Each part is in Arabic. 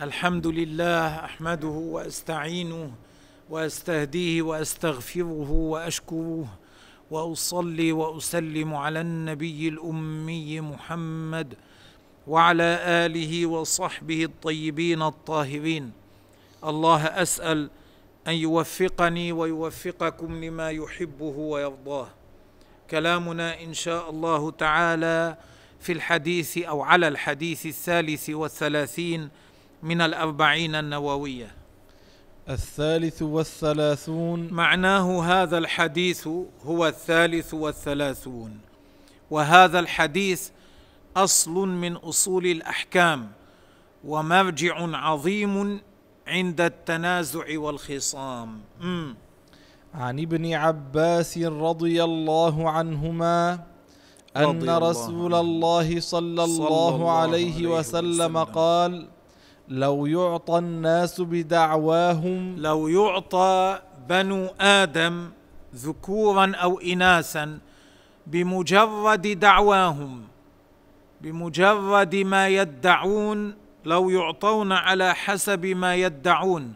الحمد لله احمده واستعينه واستهديه واستغفره واشكره واصلي واسلم على النبي الامي محمد وعلى اله وصحبه الطيبين الطاهرين. الله اسال ان يوفقني ويوفقكم لما يحبه ويرضاه. كلامنا إن شاء الله تعالى في الحديث أو على الحديث الثالث والثلاثين من الأربعين النووية الثالث والثلاثون معناه هذا الحديث هو الثالث والثلاثون وهذا الحديث أصل من أصول الأحكام ومرجع عظيم عند التنازع والخصام. عن ابن عباس رضي الله عنهما رضي ان الله رسول عنه. الله صلى الله عليه وسلم قال لو يعطى الناس بدعواهم لو يعطى بنو آدم ذكورا أو اناثا بمجرد دعواهم بمجرد ما يدعون لو يعطون على حسب ما يدعون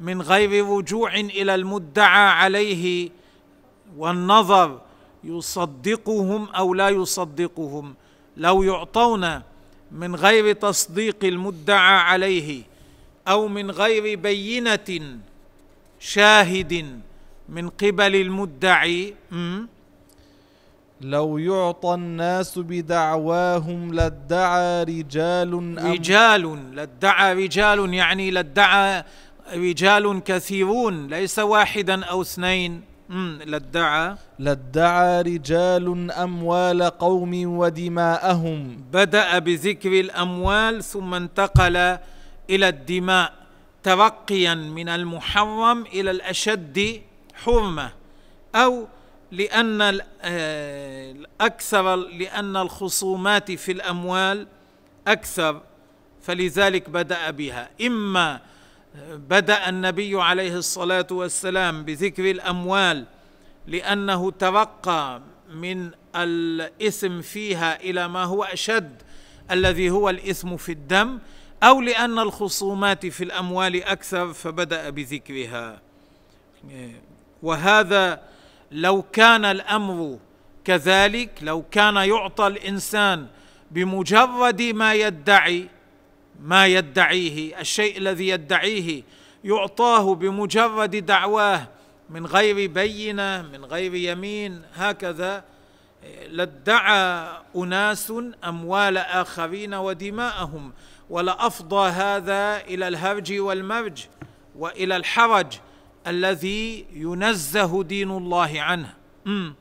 من غير رجوع إلى المدعى عليه والنظر يصدقهم أو لا يصدقهم. لو يعطون من غير تصديق المدعى عليه أو من غير بينة شاهد من قبل المدعي لو يعطى الناس بدعواهم لادعى رجال أم رجال لادعى رجال يعني لادعى رجال كثيرون ليس واحدا أو اثنين. لادعى لادعى رجال أموال قوم ودماءهم. بدأ بذكر الأموال ثم انتقل إلى الدماء ترقيا من المحرم إلى الأشد حرمة. أو لأن ال- آه، الاكثر لأن الخصومات في الأموال أكثر فلذلك بدأ بها. إما بدأ النبي عليه الصلاة والسلام بذكر الأموال لأنه ترقى من الإثم فيها إلى ما هو أشد الذي هو الإثم في الدم أو لأن الخصومات في الأموال أكثر فبدأ بذكرها. وهذا لو كان الأمر كذلك لو كان يعطى الإنسان بمجرد ما يدعي ما يدعيه الشيء الذي يدعيه يعطاه بمجرد دعواه من غير بينة من غير يمين هكذا. لادعى أناس أموال آخرين ودماءهم ولأفضى هذا إلى الهرج والمرج وإلى الحرج الذي ينزه دين الله عنه. مم.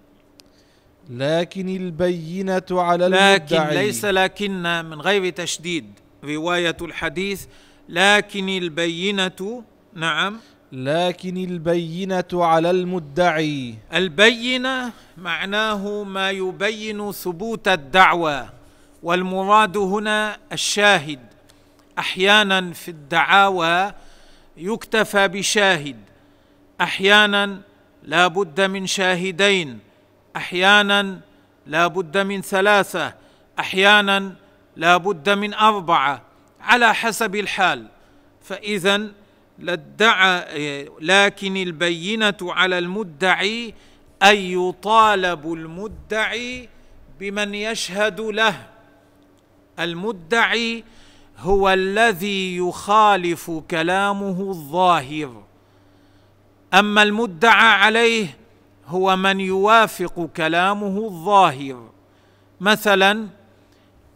لكن البينة على لكن المدعي. ليس لكن من غير تشديد. رواية الحديث لكن البينة نعم. لكن البينة على المدعي. البينة معناه ما يبين ثبوت الدعوى والمراد هنا الشاهد. أحيانا في الدعاوى يكتفى بشاهد أحيانا لا بد من شاهدين أحيانا لا بد من ثلاثة أحيانا لا بد من أربعة على حسب الحال. فاذا لادعى لكن البينة على المدعي أن يطالب المدعي بمن يشهد له. المدعي هو الذي يخالف كلامه الظاهر. أما المدعى عليه هو من يوافق كلامه الظاهر. مثلا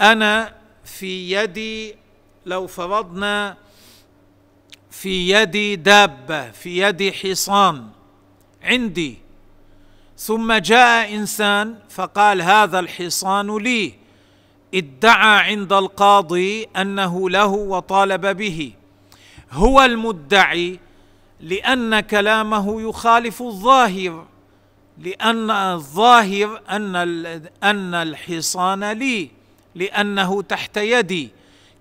أنا في يدي لو فرضنا في يدي دابة في يدي حصان عندي. ثم جاء إنسان فقال هذا الحصان لي. ادعى عند القاضي أنه له وطالب به. هو المدعي لأن كلامه يخالف الظاهر لأن الظاهر أن أن الحصان لي. لأنه تحت يدي.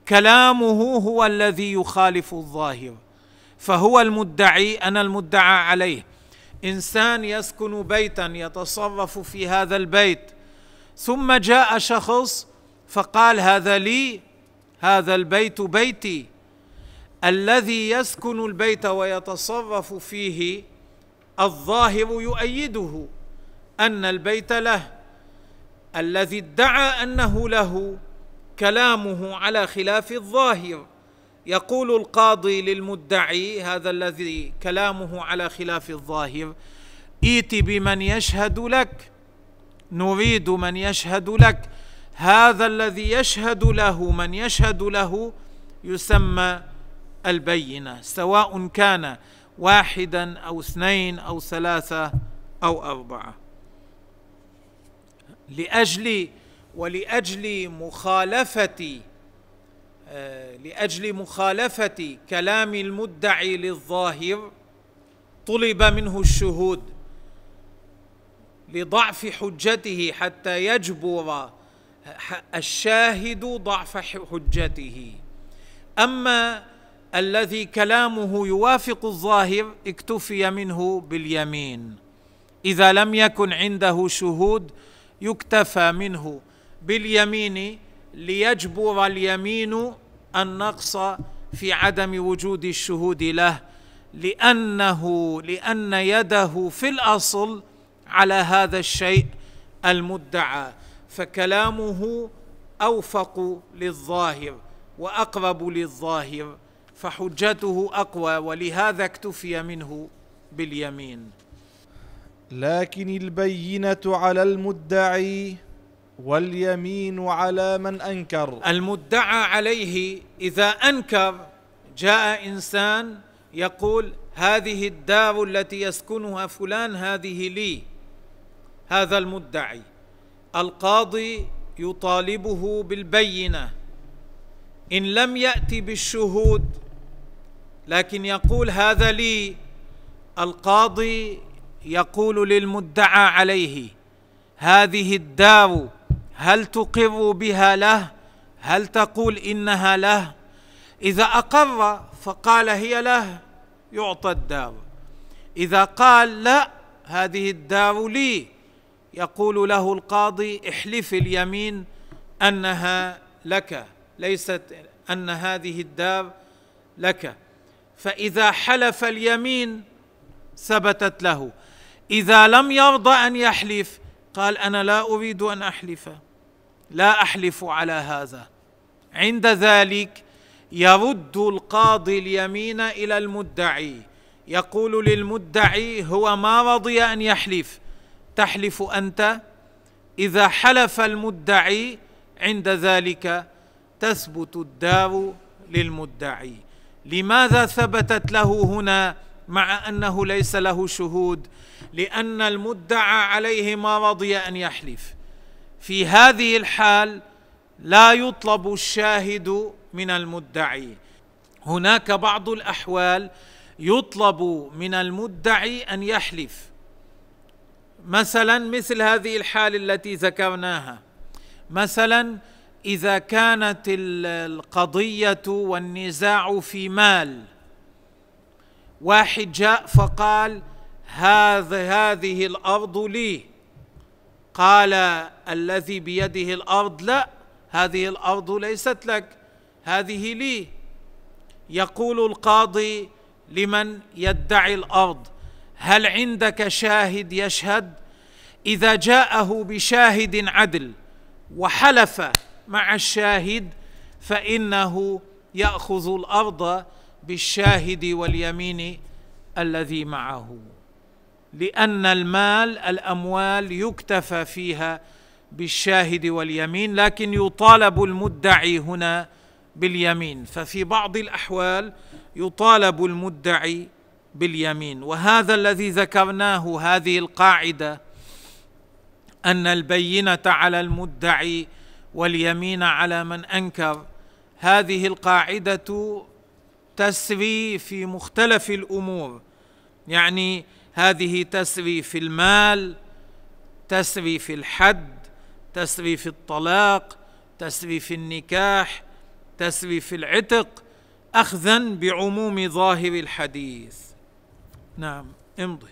كلامه هو الذي يخالف الظاهر. فهو المدعي أنا المدعى عليه. إنسان يسكن بيتا يتصرف في هذا البيت. ثم جاء شخص فقال هذا لي هذا البيت بيتي. الذي يسكن البيت ويتصرف فيه الظاهر يؤيده أن البيت له. الذي ادعى أنه له كلامه على خلاف الظاهر. يقول القاضي للمدعي هذا الذي كلامه على خلاف الظاهر ائت بمن يشهد لك نريد من يشهد لك. هذا الذي يشهد له من يشهد له يسمى البينة سواء كان واحدا أو اثنين أو ثلاثة أو أربعة. لأجل ولأجل مخالفة آه، لأجل مخالفة كلام المدعي للظاهر طلب منه الشهود لضعف حجته حتى يجبر الشاهد ضعف حجته. أما الذي كلامه يوافق الظاهر اكتفي منه باليمين. إذا لم يكن عنده شهود يكتفى منه باليمين ليجبر اليمين النقص في عدم وجود الشهود له لأنه لأن يده في الأصل على هذا الشيء المدعى فكلامه أوفق للظاهر وأقرب للظاهر فحجته أقوى ولهذا اكتفي منه باليمين. لكن البينة على المدعي واليمين على من أنكر. المدعى عليه إذا أنكر جاء إنسان يقول هذه الدار التي يسكنها فلان هذه لي هذا المدعي. القاضي يطالبه بالبينة. إن لم ياتي بالشهود لكن يقول هذا لي القاضي يقول للمدعى عليه هذه الدار هل تقر بها له؟ هل تقول إنها له؟ إذا أقر فقال هي له يعطى الدار إذا قال لا هذه الدار لي. يقول له القاضي احلف اليمين أنها لك ليست أن هذه الدار لك. فإذا حلف اليمين ثبتت له. إذا لم يرضى أن يحلف قال أنا لا أريد أن أحلف. لا أحلف على هذا. عند ذلك يرد القاضي اليمين إلى المدعي. يقول للمدعي هو ما رضي أن يحلف. تحلف أنت؟ إذا حلف المدعي عند ذلك تثبت الدار للمدعي. لماذا ثبتت له هنا مع أنه ليس له شهود؟ لأن المدعى عليه ما رضي أن يحلف. في هذه الحال لا يطلب الشاهد من المدعي. هناك بعض الأحوال يطلب من المدعي أن يحلف. مثلا مثل هذه الحال التي ذكرناها. مثلا إذا كانت القضية والنزاع في مال. واحد جاء فقال هذا هذه الأرض لي. قال الذي بيده الأرض لا هذه الأرض ليست لك هذه لي. يقول القاضي لمن يدعي الأرض هل عندك شاهد يشهد؟ إذا جاءه بشاهد عدل وحلف مع الشاهد فإنه يأخذ الأرض بالشاهد واليمين الذي معه. لأن المال الأموال يكتفى فيها بالشاهد واليمين لكن يطالب المدعي هنا باليمين. ففي بعض الأحوال يطالب المدعي باليمين. وهذا الذي ذكرناه هذه القاعدة أن البينة على المدعي واليمين على من أنكر. هذه القاعدة تسري في مختلف الأمور. يعني هذه تسري في المال تسري في الحد تسري في الطلاق تسري في النكاح تسري في العتق اخذا بعموم ظاهر الحديث. نعم امضي.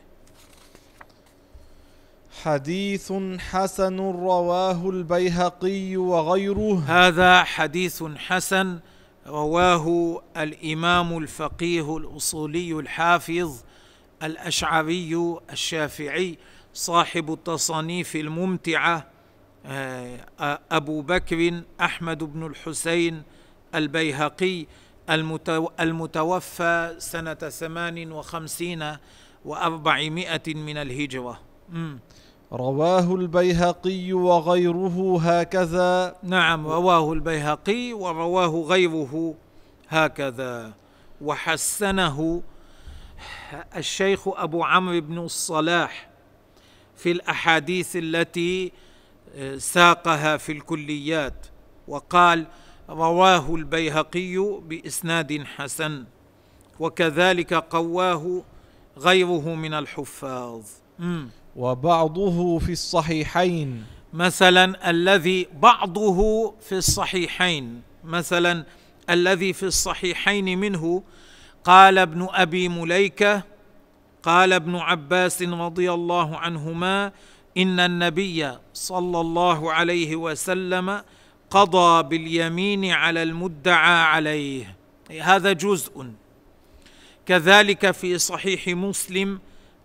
حديث حسن رواه البيهقي وغيره. هذا حديث حسن رواه الإمام الفقيه الأصولي الحافظ الأشعري الشافعي صاحب التصانيف الممتعة آه، أبو بكر أحمد بن الحسين البيهقي المتوفى سنة ثمان وخمسين وأربعمائة من الهجرة. رواه البيهقي وغيره هكذا. نعم رواه البيهقي ورواه غيره هكذا. وحسنه الشيخ أبو عمرو بن الصلاح في الأحاديث التي آه، ساقها في الكليات وقال رواه البيهقي بإسناد حسن وكذلك قواه غيره من الحفاظ. وبعضه في الصحيحين. مثلا الذي بعضه في الصحيحين مثلا الذي في الصحيحين منه قال ابن أبي مليكة قال ابن عباس رضي الله عنهما إن النبي صلى الله عليه وسلم قضى باليمين على المدعى عليه. هذا جزء. كذلك في صحيح مسلم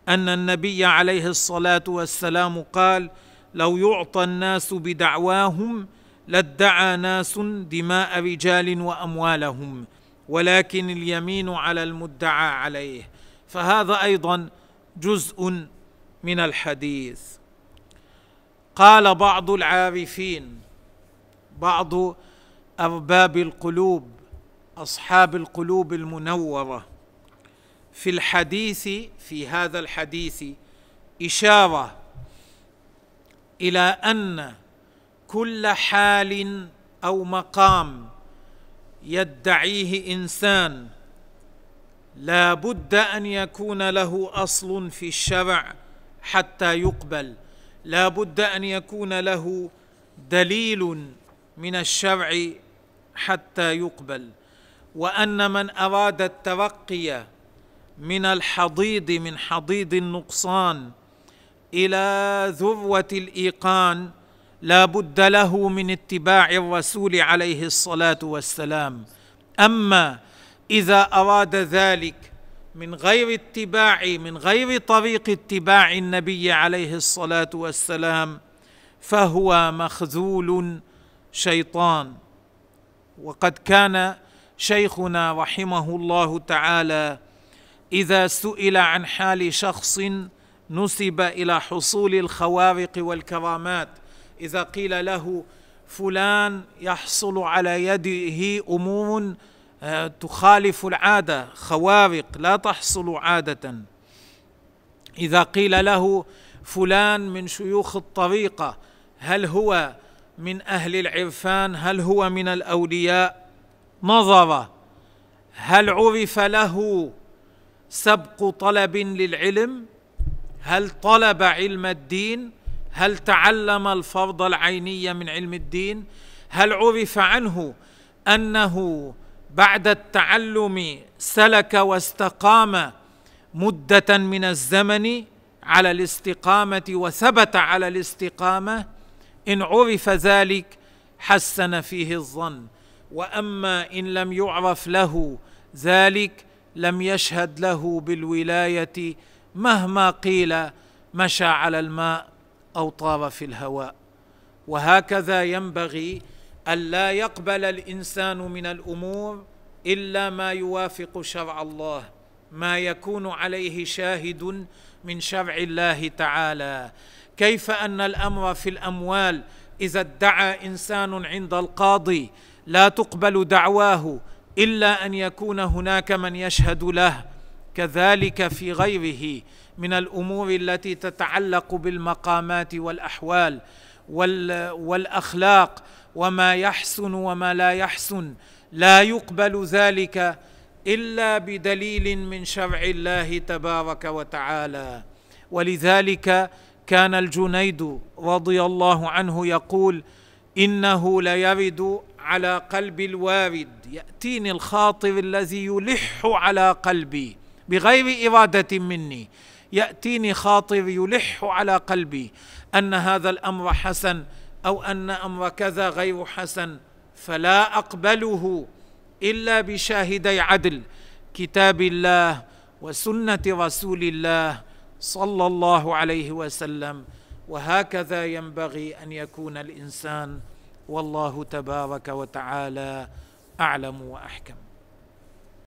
أن النبي عليه الصلاة والسلام قال لو يعطى الناس بدعواهم لادعى ناس دماء رجال وأموالهم ولكن اليمين على المدعى عليه. فهذا أيضا جزء من الحديث. قال بعض العارفين بعض أرباب القلوب أصحاب القلوب المنورة في الحديث في هذا الحديث إشارة إلى أن كل حال أو مقام يدعيه إنسان لا بد أن يكون له أصل في الشرع حتى يقبل. لا بد أن يكون له دليل من الشرع حتى يقبل. وأن من أراد الترقي من الحضيض من حضيض النقصان إلى ذروة الإيقان لا بد له من اتباع الرسول عليه الصلاة والسلام. أما إذا أراد ذلك من غير اتباع من غير طريق اتباع النبي عليه الصلاة والسلام فهو مخذول شيطان. وقد كان شيخنا رحمه الله تعالى إذا سئل عن حال شخص نسب إلى حصول الخوارق والكرامات إذا قيل له فلان يحصل على يده امور آه، تخالف العادة خوارق لا تحصل عادة. إذا قيل له فلان من شيوخ الطريقة هل هو من أهل العرفان؟ هل هو من الأولياء؟ نظر. هل عرف له سبق طلب للعلم؟ هل طلب علم الدين؟ هل تعلم الفرض العيني من علم الدين؟ هل عرف عنه أنه بعد التعلم سلك واستقام مدة من الزمن على الاستقامة وثبت على الاستقامة؟ إن عرف ذلك حسن فيه الظن. وأما إن لم يعرف له ذلك لم يشهد له بالولاية مهما قيل مشى على الماء. أو طار في الهواء. وهكذا ينبغي الا يقبل الإنسان من الأمور إلا ما يوافق شرع الله ما يكون عليه شاهد من شرع الله تعالى. كيف أن الأمر في الأموال إذا ادعى إنسان عند القاضي لا تقبل دعواه إلا أن يكون هناك من يشهد له؟ كذلك في غيره من الأمور التي تتعلق بالمقامات والأحوال والأخلاق وما يحسن وما لا يحسن. لا يقبل ذلك إلا بدليل من شرع الله تبارك وتعالى. ولذلك كان الجنيد رضي الله عنه يقول إنه ليرد على قلب الوارد يأتيني الخاطر الذي يلح على قلبي. بغير إرادة مني. يأتيني خاطر يلح على قلبي أن هذا الأمر حسن أو أن أمر كذا غير حسن فلا أقبله إلا بشاهدي عدل كتاب الله وسنة رسول الله صلى الله عليه وسلم. وهكذا ينبغي أن يكون الإنسان والله تبارك وتعالى أعلم وأحكم.